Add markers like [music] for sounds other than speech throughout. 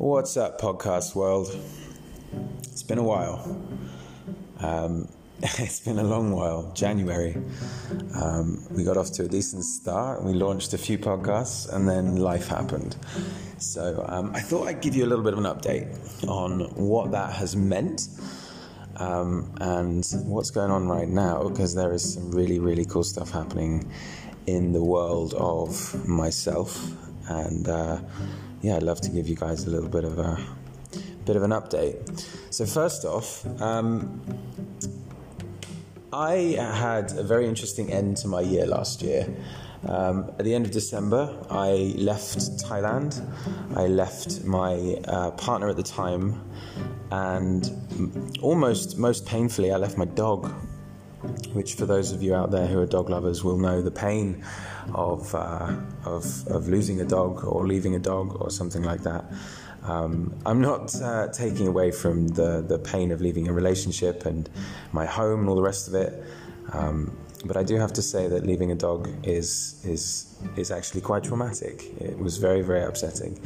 What's up, podcast world? It's been a while. Um, [laughs] it's been a long while. January. Um, we got off to a decent start. We launched a few podcasts, and then life happened. So um, I thought I'd give you a little bit of an update on what that has meant. Um, and what's going on right now because there is some really, really cool stuff happening in the world of myself and uh, yeah, I'd love to give you guys a little bit of a bit of an update. So first off, um, I had a very interesting end to my year last year. Um, at the end of December, I left Thailand. I left my uh, partner at the time, and almost most painfully, I left my dog which for those of you out there who are dog lovers will know the pain of, uh, of, of losing a dog or leaving a dog or something like that. Um, I'm not uh, taking away from the, the pain of leaving a relationship and my home and all the rest of it. Um, but I do have to say that leaving a dog is, is, is actually quite traumatic. It was very, very upsetting.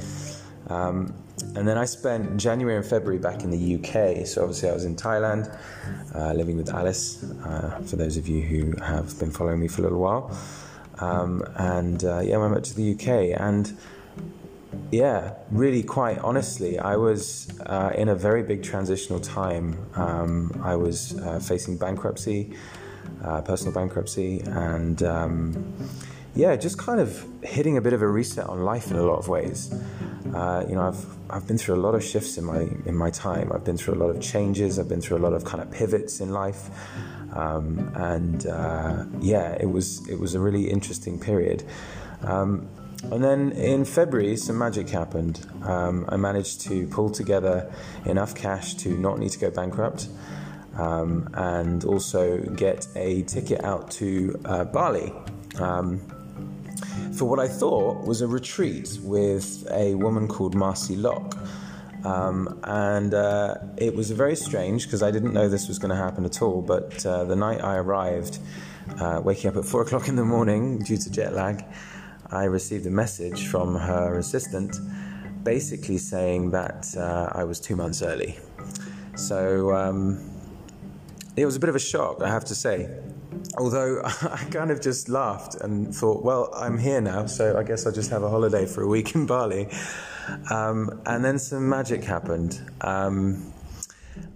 Um, and then I spent January and February back in the UK. So obviously I was in Thailand, uh, living with Alice. Uh, for those of you who have been following me for a little while, um, and uh, yeah, I went back to the UK, and yeah, really, quite honestly, I was uh, in a very big transitional time. Um, I was uh, facing bankruptcy, uh, personal bankruptcy, and um, yeah, just kind of hitting a bit of a reset on life in a lot of ways. Uh, you know, I've I've been through a lot of shifts in my in my time. I've been through a lot of changes. I've been through a lot of kind of pivots in life, um, and uh, yeah, it was it was a really interesting period. Um, and then in February, some magic happened. Um, I managed to pull together enough cash to not need to go bankrupt. Um, and also get a ticket out to uh, Bali. Um, for what I thought was a retreat with a woman called Marcy Locke. Um, and uh, it was very strange because I didn't know this was going to happen at all. But uh, the night I arrived, uh, waking up at four [laughs] o'clock in the morning due to jet lag, I received a message from her assistant basically saying that uh, I was two months early. So um, it was a bit of a shock, I have to say. Although [laughs] I kind of just laughed and thought, well, I'm here now, so I guess I'll just have a holiday for a week in Bali. Um, and then some magic happened. Um,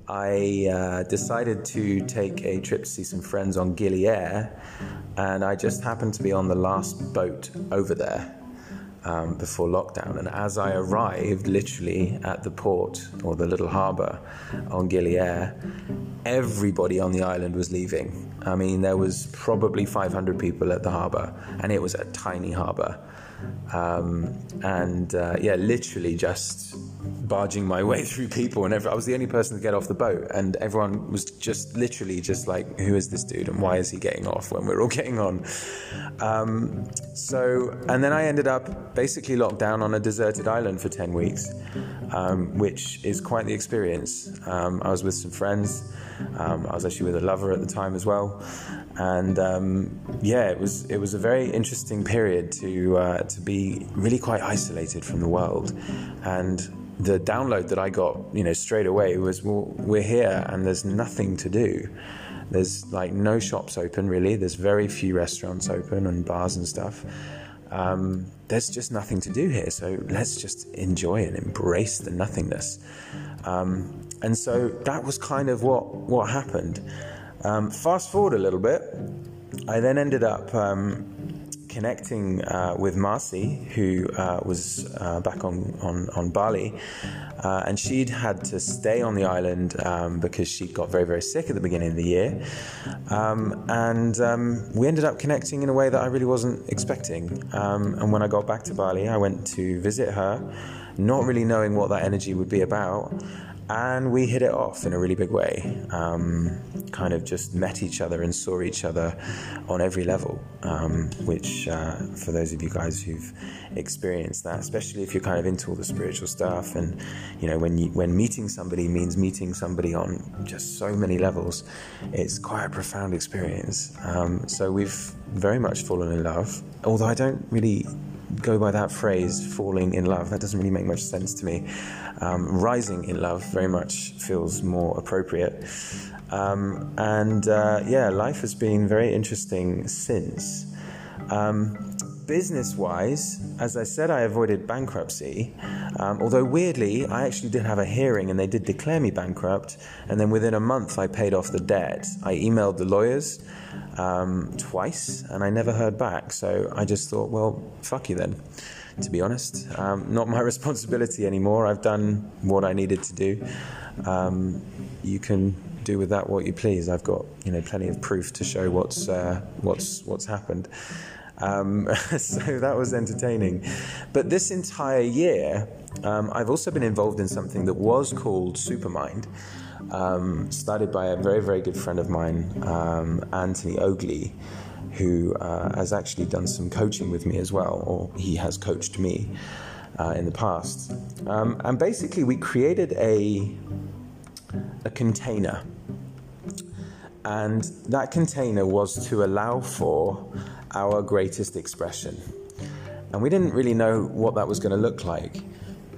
I uh, decided to take a trip to see some friends on Gili Air, and I just happened to be on the last boat over there um, before lockdown. And as I arrived, literally at the port or the little harbour on Gili Air, everybody on the island was leaving. I mean, there was probably 500 people at the harbour, and it was a tiny harbour. Um, and uh, yeah, literally just barging my way [laughs] through people, and every, I was the only person to get off the boat, and everyone was just literally just like, "Who is this dude, and why is he getting off when we're all [laughs] getting on?" Um, so, and then I ended up basically locked down on a deserted island for ten weeks, um, which is quite the experience. Um, I was with some friends. Um, I was actually with a lover at the time as well, and um, yeah, it was it was a very interesting period to uh, to be really quite isolated from the world, and the download that I got, you know, straight away was, well, we're here and there's nothing to do. There's like no shops open really. There's very few restaurants open and bars and stuff. Um, there's just nothing to do here. So let's just enjoy and embrace the nothingness. Um, and so that was kind of what what happened. Um, fast forward a little bit, I then ended up um, connecting uh, with Marcy, who uh, was uh, back on, on, on Bali, uh, and she'd had to stay on the island um, because she got very, very sick at the beginning of the year. Um, and um, we ended up connecting in a way that I really wasn't expecting. Um, and when I got back to Bali, I went to visit her, not really knowing what that energy would be about and we hit it off in a really big way. Um, kind of just met each other and saw each other on every level, um, which uh, for those of you guys who've experienced that, especially if you're kind of into all the spiritual stuff, and you know when you, when meeting somebody means meeting somebody on just so many levels, it's quite a profound experience. Um, so we've very much fallen in love, although I don't really go by that phrase, falling in love. That doesn't really make much sense to me. Um, rising in love very much feels more appropriate. Um, and uh, yeah, life has been very interesting since. Um, business wise, as I said, I avoided bankruptcy. Um, although, weirdly, I actually did have a hearing and they did declare me bankrupt. And then within a month, I paid off the debt. I emailed the lawyers um, twice and I never heard back. So I just thought, well, fuck you then, to be honest. Um, not my [laughs] responsibility anymore. I've done what I needed to do. Um, you can do with that what you please. I've got you know plenty of proof to show what's uh, what's what's happened. Um, [laughs] so that was entertaining. But this entire year, um, I've also been involved in something that was called Supermind, um, started by a very, very good friend of mine, um, Anthony Oagley, who uh, has actually done some coaching with me as well, or he has coached me uh, in the past. Um, and basically, we created a, a container. And that container was to allow for our greatest expression. And we didn't really know what that was going to look like.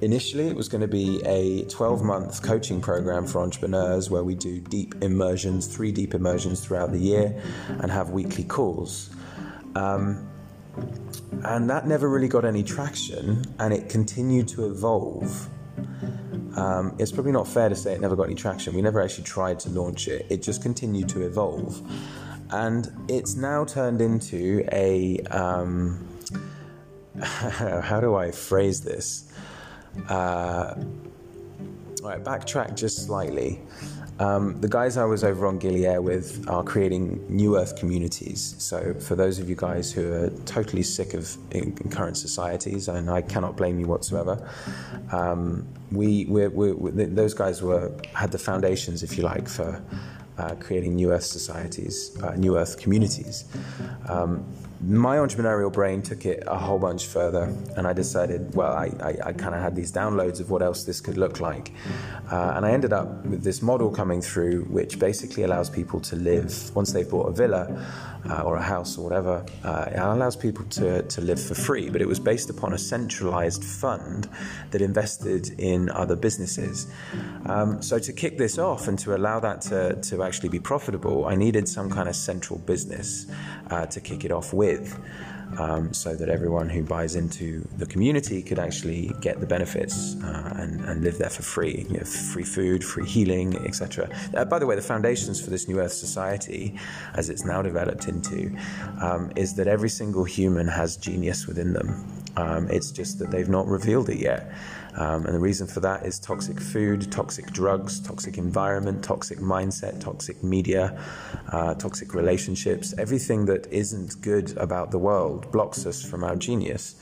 Initially, it was going to be a 12 month coaching program for entrepreneurs where we do deep immersions, three deep immersions throughout the year, and have weekly calls. Um, and that never really got any traction, and it continued to evolve. Um, it's probably not fair to say it never got any traction. We never actually tried to launch it, it just continued to evolve and it's now turned into a um, [laughs] how do I phrase this? Uh, all right, backtrack just slightly. Um, the guys I was over on Gili Air with are creating new Earth communities. So, for those of you guys who are totally sick of current societies, and I cannot blame you whatsoever, um, we we're, we're, we're, those guys were had the foundations, if you like, for uh, creating new Earth societies, uh, new Earth communities. Um, my entrepreneurial brain took it a whole bunch further, and I decided, well, I, I, I kind of had these downloads of what else this could look like. Uh, and I ended up with this model coming through, which basically allows people to live, once they've bought a villa uh, or a house or whatever, uh, it allows people to, to live for free. But it was based upon a centralized fund that invested in other businesses. Um, so to kick this off and to allow that to, to actually be profitable, I needed some kind of central business uh, to kick it off with. Um, so that everyone who buys into the community could actually get the benefits uh, and, and, live there for free. You know, free food, free healing, etc. Uh, by the way, the foundations for this New Earth Society, as it's now developed into, um, is that every single human has genius within them. Um, it's just that they've not revealed it yet. Um, and the reason for that is toxic food, toxic drugs, toxic environment, toxic mindset, toxic media, uh, toxic relationships. Everything that isn't good about the world blocks us from our genius.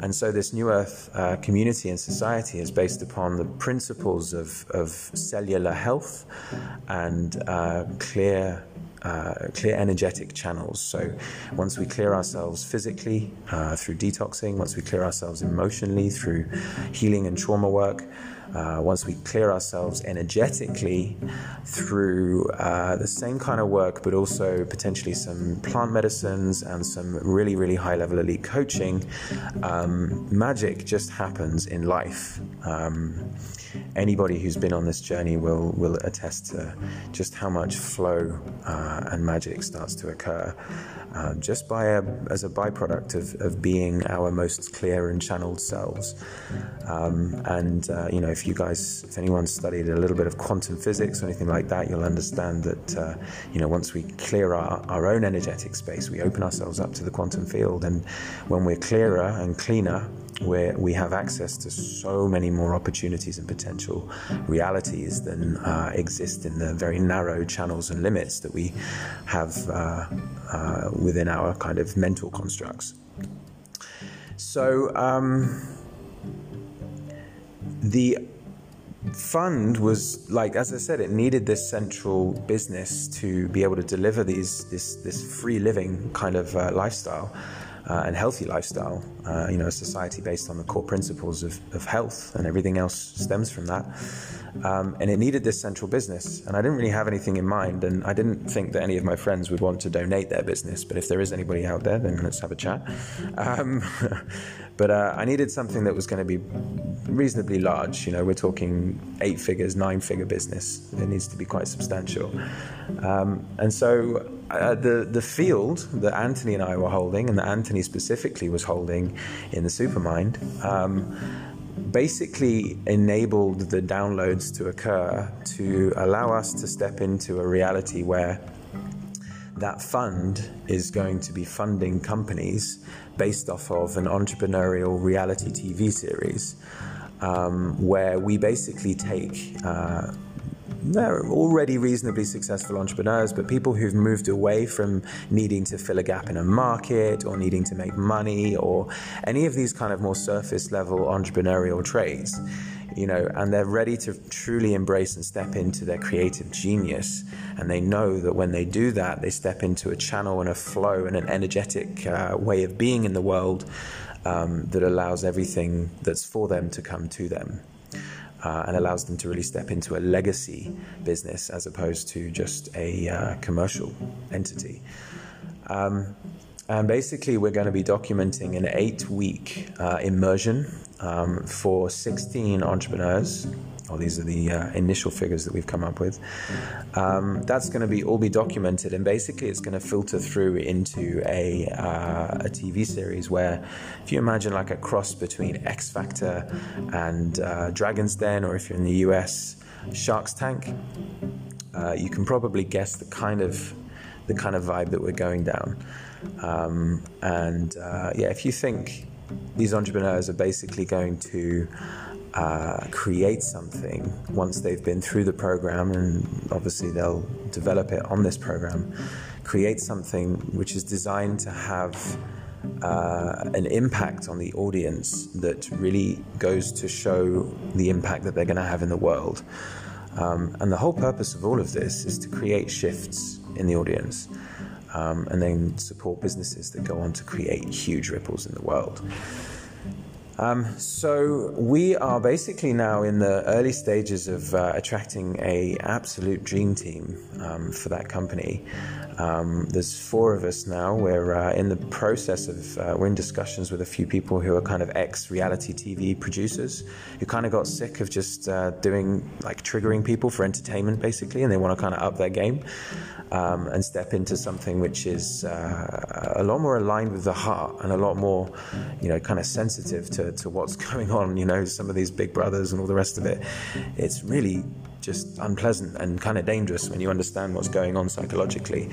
And so, this New Earth uh, community and society is based upon the principles of, of cellular health and uh, clear uh, clear energetic channels. So once we clear ourselves physically uh, through detoxing, once we clear ourselves emotionally through healing and trauma work, uh, once we clear ourselves energetically through uh, the same kind of work, but also potentially some plant medicines and some really, really high level elite coaching, um, magic just happens in life. Um, anybody who's been on this journey will, will attest to just how much flow uh, and magic starts to occur uh, just by a, as a byproduct of, of being our most clear and channeled selves. Um, and, uh, you know, if you guys, if anyone's studied a little bit of quantum physics or anything like that, you'll understand that, uh, you know, once we clear our, our own energetic space, we open ourselves up to the quantum field. And when we're clearer and cleaner, where we have access to so many more opportunities and potential realities than uh, exist in the very narrow channels and limits that we have uh, uh, within our kind of mental constructs. So, um, the fund was like as i said it needed this central business to be able to deliver these this this free living kind of uh, lifestyle uh, and healthy lifestyle. Uh, you know, a society based on the core principles of, of health, and everything else stems from that. Um, and it needed this central business, and I didn't really have anything in mind, and I didn't think that any of my friends would want to donate their business. But if there is anybody out there, then let's have a chat. Um, [laughs] but uh, I needed something that was going to be reasonably large. You know, we're talking eight figures, nine figure business. It needs to be quite substantial. Um, and so uh, the the field that Anthony and I were holding, and that Anthony specifically was holding in the Supermind um, basically enabled the downloads to occur to allow us to step into a reality where that fund is going to be funding companies based off of an entrepreneurial reality TV series um, where we basically take uh, they're already reasonably successful entrepreneurs, but people who've moved away from needing to fill a gap in a market or needing to make money or any of these kind of more surface level entrepreneurial traits, you know, and they're ready to truly embrace and step into their creative genius. And they know that when they do that, they step into a channel and a flow and an energetic uh, way of being in the world um, that allows everything that's for them to come to them uh, and allows them to really step into a legacy business as opposed to just a uh, commercial entity. Um, and basically, we're going to be documenting an eight week uh, immersion um, for 16 entrepreneurs these are the uh, initial figures that we've come up with. Um, that's going to be all be documented, and basically, it's going to filter through into a uh, a TV series where, if you imagine like a cross between X Factor and uh, Dragon's Den, or if you're in the US, Shark's Tank, uh, you can probably guess the kind of the kind of vibe that we're going down. Um, and uh, yeah, if you think these entrepreneurs are basically going to uh, create something once they've been through the program, and obviously they'll develop it on this program, create something which is designed to have uh, an impact on the audience that really goes to show the impact that they're going to have in the world. Um, and the whole purpose of all of this is to create shifts in the audience. Um, and then support businesses that go on to create huge ripples in the world. Um, so we are basically now in the early stages of uh, attracting a absolute dream team um, for that company. Um, there's four of us now. We're uh, in the process of uh, we're in discussions with a few people who are kind of ex reality TV producers who kind of got sick of just uh, doing like triggering people for entertainment basically, and they want to kind of up their game um, and step into something which is uh, a lot more aligned with the heart and a lot more, you know, kind of sensitive to to, what's [laughs] going on, you know, some of these big brothers and all the rest of it. It's really just unpleasant and kind of dangerous when you understand what's going on psychologically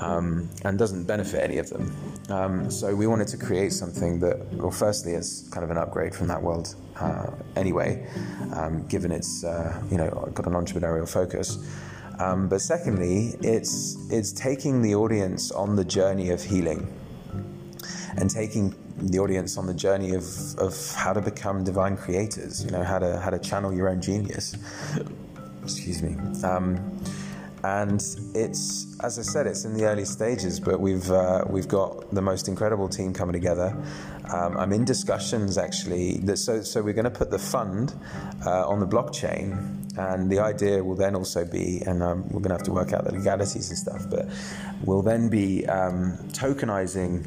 um, and doesn't benefit any of them. Um, so we wanted to create something that, well, firstly, is kind of an upgrade from that world uh, anyway, um, given it's, uh, you know, got an entrepreneurial focus. Um, but secondly, it's, it's taking the audience on the journey of healing and taking the audience on the journey of, of how to become divine creators, you know, how to, how to channel your own genius. Excuse me. Um, and it's, as I said, it's in the early stages, but we've, uh, we've got the most incredible team coming together. Um, I'm in discussions actually. That, so, so we're going to put the fund uh, on the blockchain and the idea will then also be, and um, we're going to have to work out the legalities and stuff, but we'll then be um, tokenizing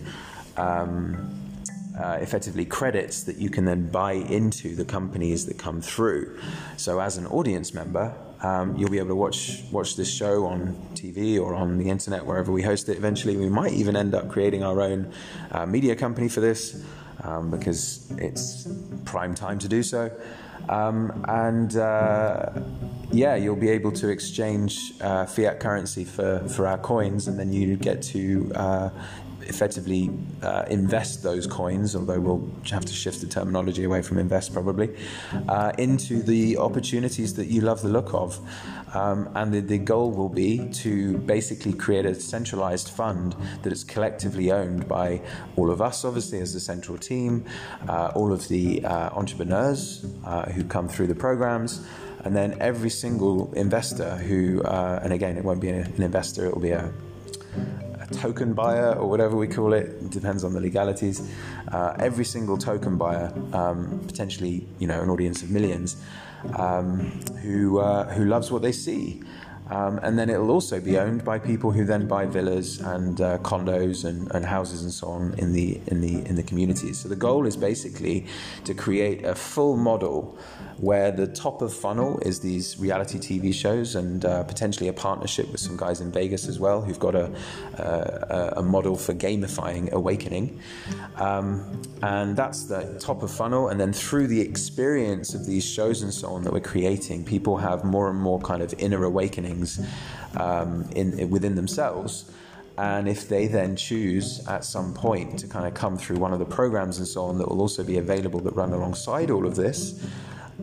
um, uh, effectively credits that you can then buy into the companies that come through. So, as an audience member, um, you'll be able to watch watch this show on TV or on the internet wherever we host it. Eventually, we might even end up creating our own uh, media company for this um, because it's prime time to do so. Um, and uh, yeah, you'll be able to exchange uh, fiat currency for, for our coins, and then you get to uh, effectively uh, invest those coins, although we'll have to shift the terminology away from invest probably, uh, into the opportunities that you love the look of. Um, and the, the, goal will be to basically create a centralized fund that is collectively owned by all of us, obviously, as the central team, uh, all of the uh, entrepreneurs uh, who come through the programs and then every single investor who, uh, and again, it won't be an investor, it will be a token buyer or whatever we call it. it depends on the legalities. Uh, every single token buyer, um, potentially, you know, an audience of millions, um, who uh, who loves what they see. Um, and then it'll also be owned by people who then buy villas and uh, condos and, and, houses and so on in the in the in the communities. So the goal is basically to create a full model where the top of funnel is these reality TV shows and uh, potentially a partnership with some guys in Vegas as well who've got a, a, a model for gamifying awakening. Um, and that's the top of funnel. And then through the experience of these shows and so on that we're creating, people have more and more kind of inner awakenings um, in, within themselves. And if they then choose at some point to kind of come through one of the programs and so on that will also be available that run alongside all of this,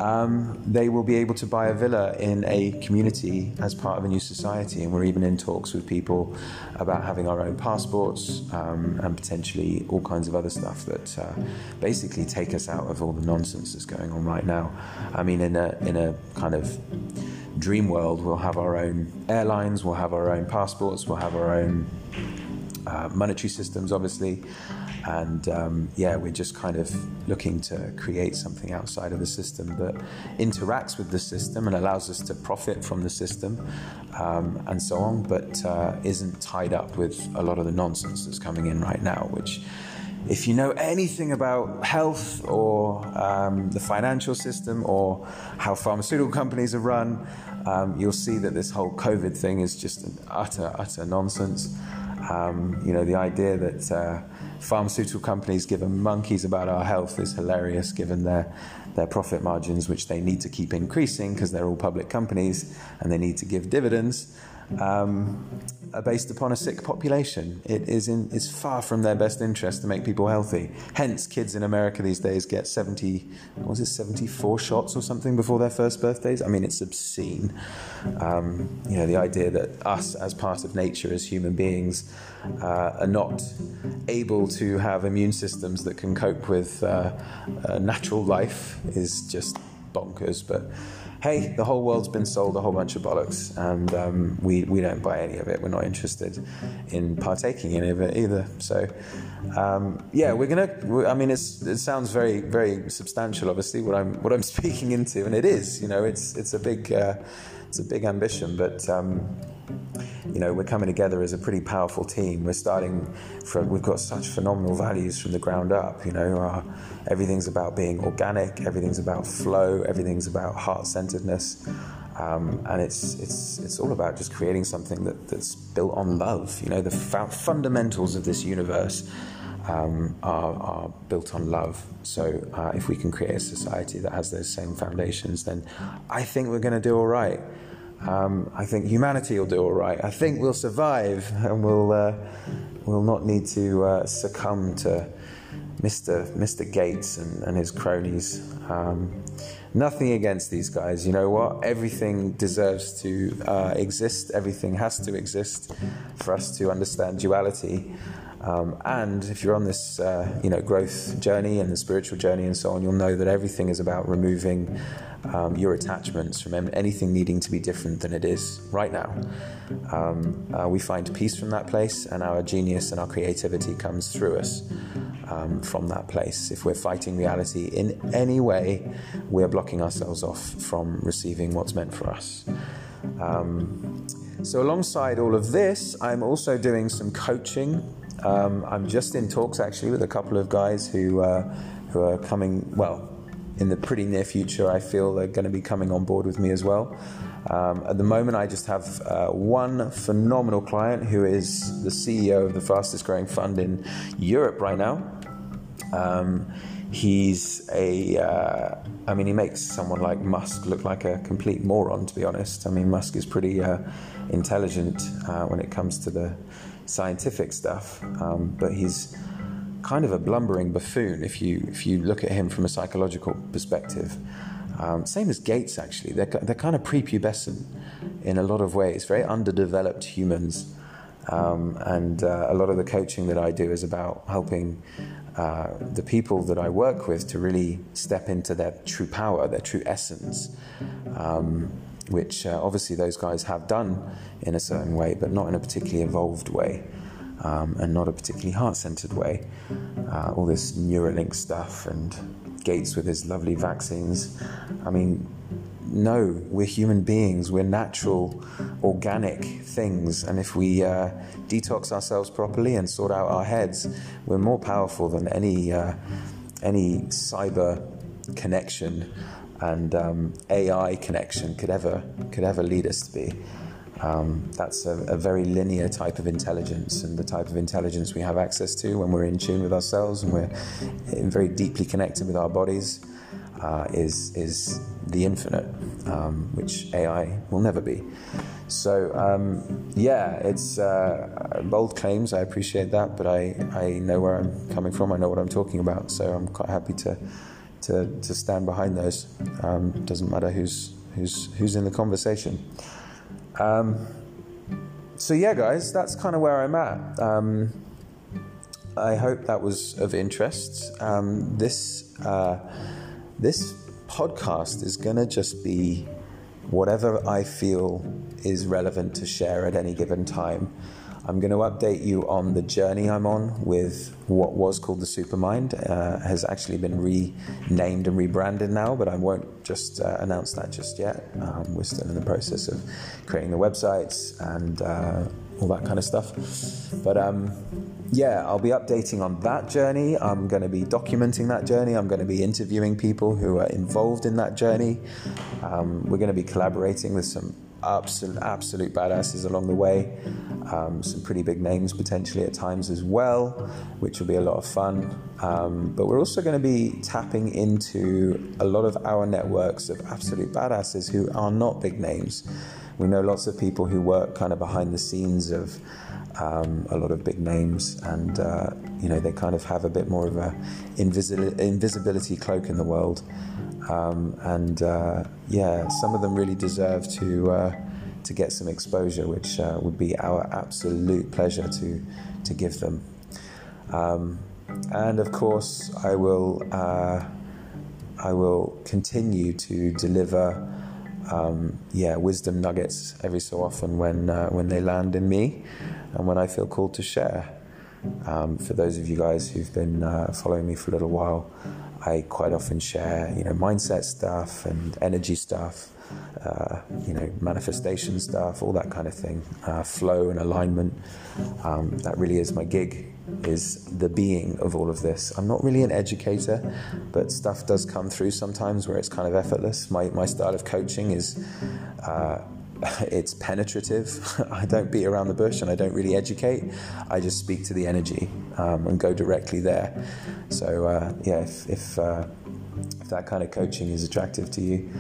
um, they will be able to buy a villa in a community as part of a new society. And we're even in talks with people about having our own passports um, and potentially all kinds of other stuff that uh, basically take us out of all the nonsense that's going on right now. I mean, in a, in a kind of dream world, we'll have our own airlines, we'll have our own passports, we'll have our own uh, monetary systems, obviously. And um, yeah, we're just kind of looking to create something outside of the system that interacts with the system and allows us to profit from the system um, and so on, but uh, isn't tied up with a lot of the nonsense that's coming in right now, which if you know anything about health or um, the financial system or how pharmaceutical companies are run, um, you'll see that this whole COVID thing is just an utter, utter nonsense. Um, you know, the idea that uh, pharmaceutical companies give a monkeys about our health is hilarious given their, their profit margins, which they need to keep increasing because they're all public companies and they need to give dividends um, are based upon a sick population. It is in, it's far from their best interest to make people healthy. Hence, kids in America these days get 70, was it 74 shots or something before their first birthdays? I mean, it's obscene. Um, you know, the idea that us, as part of nature, as human beings, uh, are not able to have immune systems that can cope with uh, natural life is just bonkers. But hey, the whole world's been sold a whole bunch of bollocks, and um, we, we don't buy any of it. We're not interested in partaking in any of it either. So, um, yeah, we're gonna. I mean, it sounds very very substantial, obviously, what I'm what I'm [laughs] speaking into, and it is. You know, it's it's a big uh, it's a big ambition, but. Um, you know, we're coming together as a pretty powerful team. We're starting from, we've got such phenomenal values from the ground up. You know, our, everything's about being organic, everything's about flow, everything's about heart centeredness. Um, and it's, it's, it's all about just creating something that, that's built on love. You know, the fundamentals of this universe um, are, are, built on love. So uh, if we can create a society that has those same foundations, then I think we're going to do all right. Um, I think humanity will do all right. I think we'll survive [laughs] and we'll, uh, we'll not need to uh, succumb to Mr. Mr. Gates and, and his cronies. Um, nothing against these guys. You know what? Everything deserves to uh, exist, everything has to exist for us to understand duality. Um, and if you're on this, uh, you know, growth journey and the spiritual journey and so on, you'll know that everything is about removing um, your attachments from anything needing to be different than it is right now. Um, uh, we find peace from that place, and our genius and our creativity comes through us um, from that place. If we're fighting reality in any way, we're blocking ourselves off from receiving what's meant for us. Um, so, alongside all of this, I'm also doing some coaching. Um, I'm just in talks actually with a couple of guys who uh, who are coming. Well, in the pretty near future, I feel they're going to be coming on board with me as well. Um, at the moment, I just have uh, one phenomenal client who is the CEO of the fastest growing fund in Europe right now. Um, he's a, uh, I mean, he makes someone like Musk look like a complete moron, to be honest. I mean, Musk is pretty uh, intelligent uh, when it comes to the scientific stuff, um, but he's kind of a blumbering buffoon if you if you look at him from a psychological perspective. Um, same as Gates, actually. They're, they're kind of prepubescent in a lot of ways, very underdeveloped humans. Um, and uh, a lot of the coaching that I do is about helping uh, the people that I work with to really step into their true power, their true essence, um, which uh, obviously those guys have done in a certain way, but not in a particularly evolved way. um, and not a particularly heart centered way. Uh, all this Neuralink stuff and Gates with his lovely vaccines. I mean, no, we're human beings, we're natural, organic things, and if we uh, detox ourselves properly and sort out our heads, we're more powerful than any, uh, any cyber connection and um, AI connection could ever, could ever lead us to be. Um, that's a, a, very linear type of intelligence, and the type of intelligence we have access to when we're in tune with ourselves and we're very deeply connected with our bodies uh, is is the infinite, um, which AI will never be. So um, yeah, it's uh, bold claims. I appreciate that, but I, I know where I'm coming from. I know what I'm talking about. So I'm quite happy to to, to stand behind those. Um, doesn't matter who's who's who's in the conversation. Um, so yeah, guys, that's kind of where I'm at. Um, I hope that was of interest. Um, this uh, this podcast is gonna just be whatever I feel is relevant to share at any given time. I'm going to update you on the journey I'm on with what was called the Supermind. Uh, has actually been renamed and rebranded now, but I won't just uh, announce that just yet. Um, we're still in the process of creating the websites and uh, all that kind of stuff. But um, yeah, I'll be updating on that journey. I'm going to be documenting that journey. I'm going to be interviewing people who are involved in that journey. Um, we're going to be collaborating with some absolute, absolute badasses along the way. Um, some pretty big names potentially at times as well, which will be a lot of fun. Um, but we're also going to be tapping into a lot of our networks of absolute badasses who are not big names. We know lots of people who work kind of behind the scenes of um, a lot of big names, and uh, you know they kind of have a bit more of a invisi- invisibility cloak in the world. Um, and uh, yeah, some of them really deserve to uh, to get some exposure, which uh, would be our absolute pleasure to to give them. Um, and of course, I will uh, I will continue to deliver. Um, yeah, wisdom nuggets every so often when uh, when they land in me, and when I feel called to share. Um, for those of you guys who've been uh, following me for a little while, I quite often share, you know, mindset stuff and energy stuff, uh, you know, manifestation stuff, all that kind of thing, uh, flow and alignment. Um, that really is my gig, is the being of all of this. I'm not really an educator, but stuff does come through sometimes where it's kind of effortless. My my style of coaching is. Uh, [laughs] it's penetrative. [laughs] I don't beat around the bush and I don't really educate. I just speak to the energy um, and go directly there. So uh, yeah, if if, uh, if, that kind of coaching is attractive to you,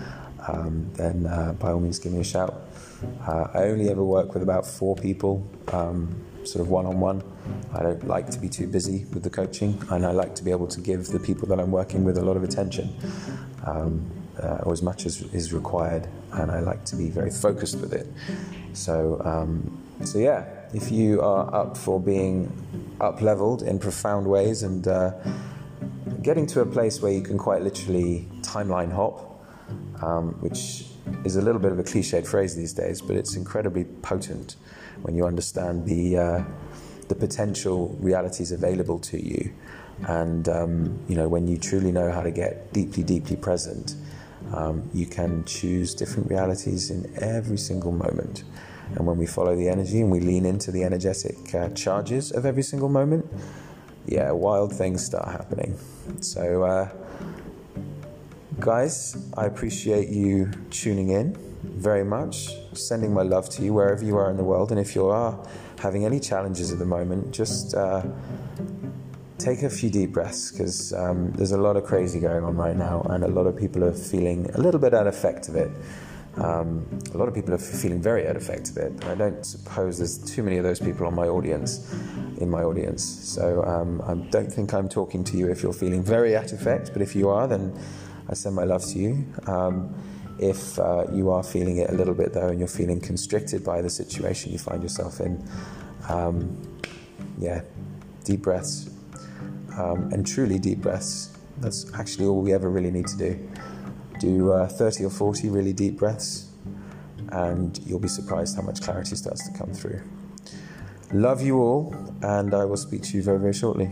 um, then uh, by all means give me a shout. Uh, I only ever work with about four people, um, sort of one on one. I don't like to be too busy with the coaching, and I like to be able to give the people that I'm working with a lot of attention. Um, uh, or as much as is required, and I like to be very focused with it. So, um, so yeah, if you are up for being up leveled in profound ways and uh, getting to a place where you can quite literally timeline hop, um, which is a little bit of a cliched phrase these days, but it's incredibly potent when you understand the uh, the potential realities available to you, and um, you know when you truly know how to get deeply, deeply present um, you can choose different realities in every single moment. And when we follow the energy and we lean into the energetic uh, charges of every single moment, yeah, wild things start happening. So, uh, guys, I appreciate you tuning in very much, sending my love to you wherever you are in the world. And if you are having any challenges at the moment, just uh, take a few deep breaths because um, there's a lot of crazy going on right now, and a lot of people are feeling a little bit out of effect of it. Um, a lot of people are feeling very out of effect of it. I don't suppose there's too many of those people on my audience, in my audience. So um, I don't think I'm talking to you if you're feeling very out of effect. But if you are, then I send my love to you. Um, if uh, you are feeling it a little bit though, and you're feeling constricted by the situation you find yourself in, um, yeah, deep breaths um, and truly deep breaths. That's actually all we ever really need to do. Do uh, 30 or 40 really deep breaths, and you'll be surprised how much clarity starts to come through. Love you all, and I will speak to you very, very shortly.